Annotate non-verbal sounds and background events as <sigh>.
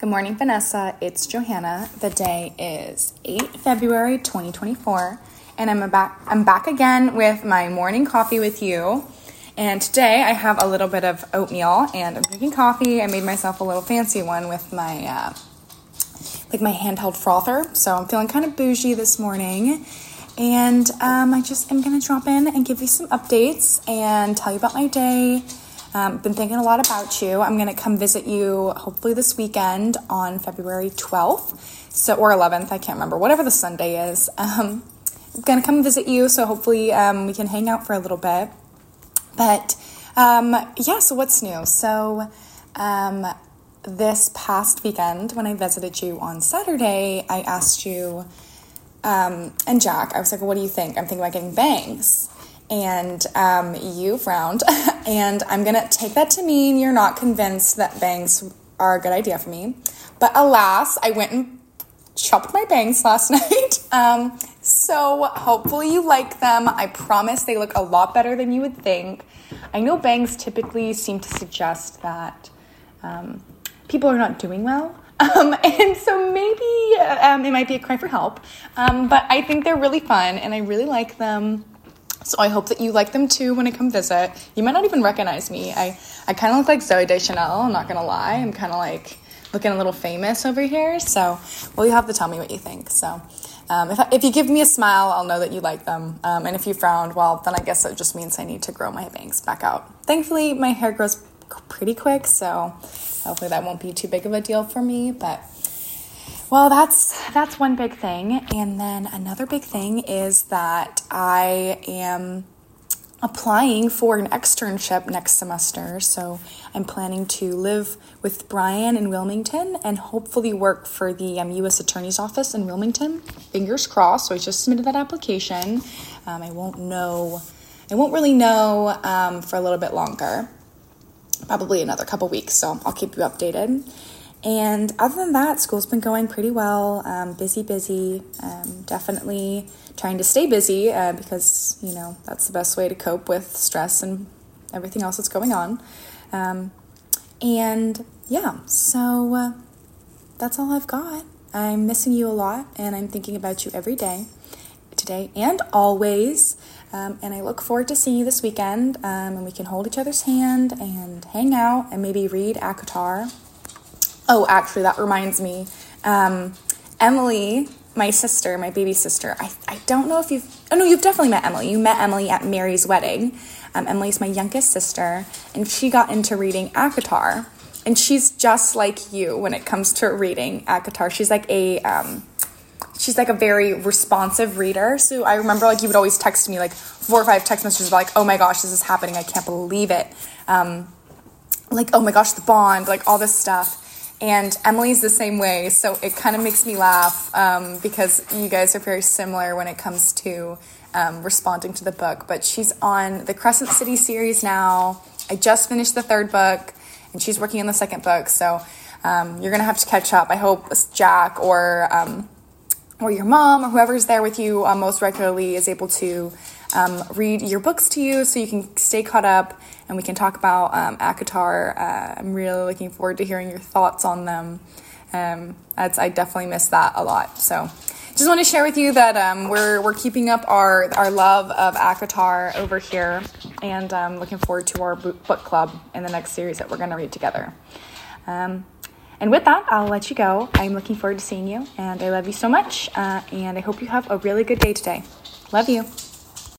Good morning, Vanessa. It's Johanna. The day is 8 February 2024, and I'm back I'm back again with my morning coffee with you. And today I have a little bit of oatmeal and I'm drinking coffee. I made myself a little fancy one with my uh, like my handheld frother. So I'm feeling kind of bougie this morning. And um, I just am gonna drop in and give you some updates and tell you about my day um, been thinking a lot about you. I'm going to come visit you hopefully this weekend on February 12th, so or 11th. I can't remember. Whatever the Sunday is. <laughs> Um, I'm going to come visit you, so hopefully um, we can hang out for a little bit. But um, yeah, so what's new? So um, this past weekend, when I visited you on Saturday, I asked you um, and Jack. I was like, "What do you think?" I'm thinking about getting bangs and um, you frowned. <laughs> and I'm gonna take that to mean you're not convinced that bangs are a good idea for me. But alas, I went and chopped my bangs <laughs> last night. Um, so hopefully you like them. I promise they look a lot better than you would think. I know bangs typically seem to suggest that um, people are not doing well. <laughs> Um, and so maybe um, it might be a cry for help. Um, but I think they're really fun and I really like them. So I hope that you like them too when I come visit. You might not even recognize me. I, I kind of look like Zooey Deschanel, I'm not gonna lie. I'm kind of like looking a little famous over here. So, well, you have to tell me what you think. So, um, if, I, if you give me a smile, I'll know that you like them. Um, and if you frowned, well, then I guess it just means I need to grow my bangs back out. Thankfully, my hair grows pretty quick, so hopefully that won't be too big of a deal for me. But well, that's that's one big thing, and then another big thing is that I am applying for an externship next semester. So I'm planning to live with Brian in Wilmington and hopefully work for the um, U.S. Attorney's Office in Wilmington. Fingers crossed. So I just submitted that application. Um, I won't know. I won't really know um, for a little bit longer, probably another couple weeks. So I'll keep you updated. And other than that, school's been going pretty well. Um, busy, busy. Um, definitely trying to stay busy uh, because, you know, that's the best way to cope with stress and everything else that's going on. Um, and yeah, so uh, that's all I've got. I'm missing you a lot and I'm thinking about you every day, today and always. Um, and I look forward to seeing you this weekend um, and we can hold each other's hand and hang out and maybe read ACOTAR Oh, actually, that reminds me. Um, Emily, my sister, my baby sister, I, I don't know if you've, oh no, you've definitely met Emily. You met Emily at Mary's wedding. Um, Emily's my youngest sister, and she got into reading ACOTAR. And she's just like you when it comes to reading ACOTAR. She's like a, um, she's like a very responsive reader. So I remember like you would always text me like four or five text messages like, oh my gosh, this is happening. I can't believe it. Um, like, oh my gosh, the bond, like all this stuff. And Emily's the same way, so it kind of makes me laugh um, because you guys are very similar when it comes to um, responding to the book. But she's on the Crescent City series now. I just finished the third book, and she's working on the second book, so um, you're gonna have to catch up. I hope Jack or um, or your mom or whoever's there with you uh, most regularly is able to um, read your books to you so you can stay caught up and we can talk about um, ACOTAR. Uh, I'm really looking forward to hearing your thoughts on them. Um, I definitely miss that a lot. So just want to share with you that um, we're, we're keeping up our, our love of ACOTAR over here and um, looking forward to our book club in the next series that we're going to read together. Um, and with that, I'll let you go. I'm looking forward to seeing you, and I love you so much. Uh, and I hope you have a really good day today. Love you.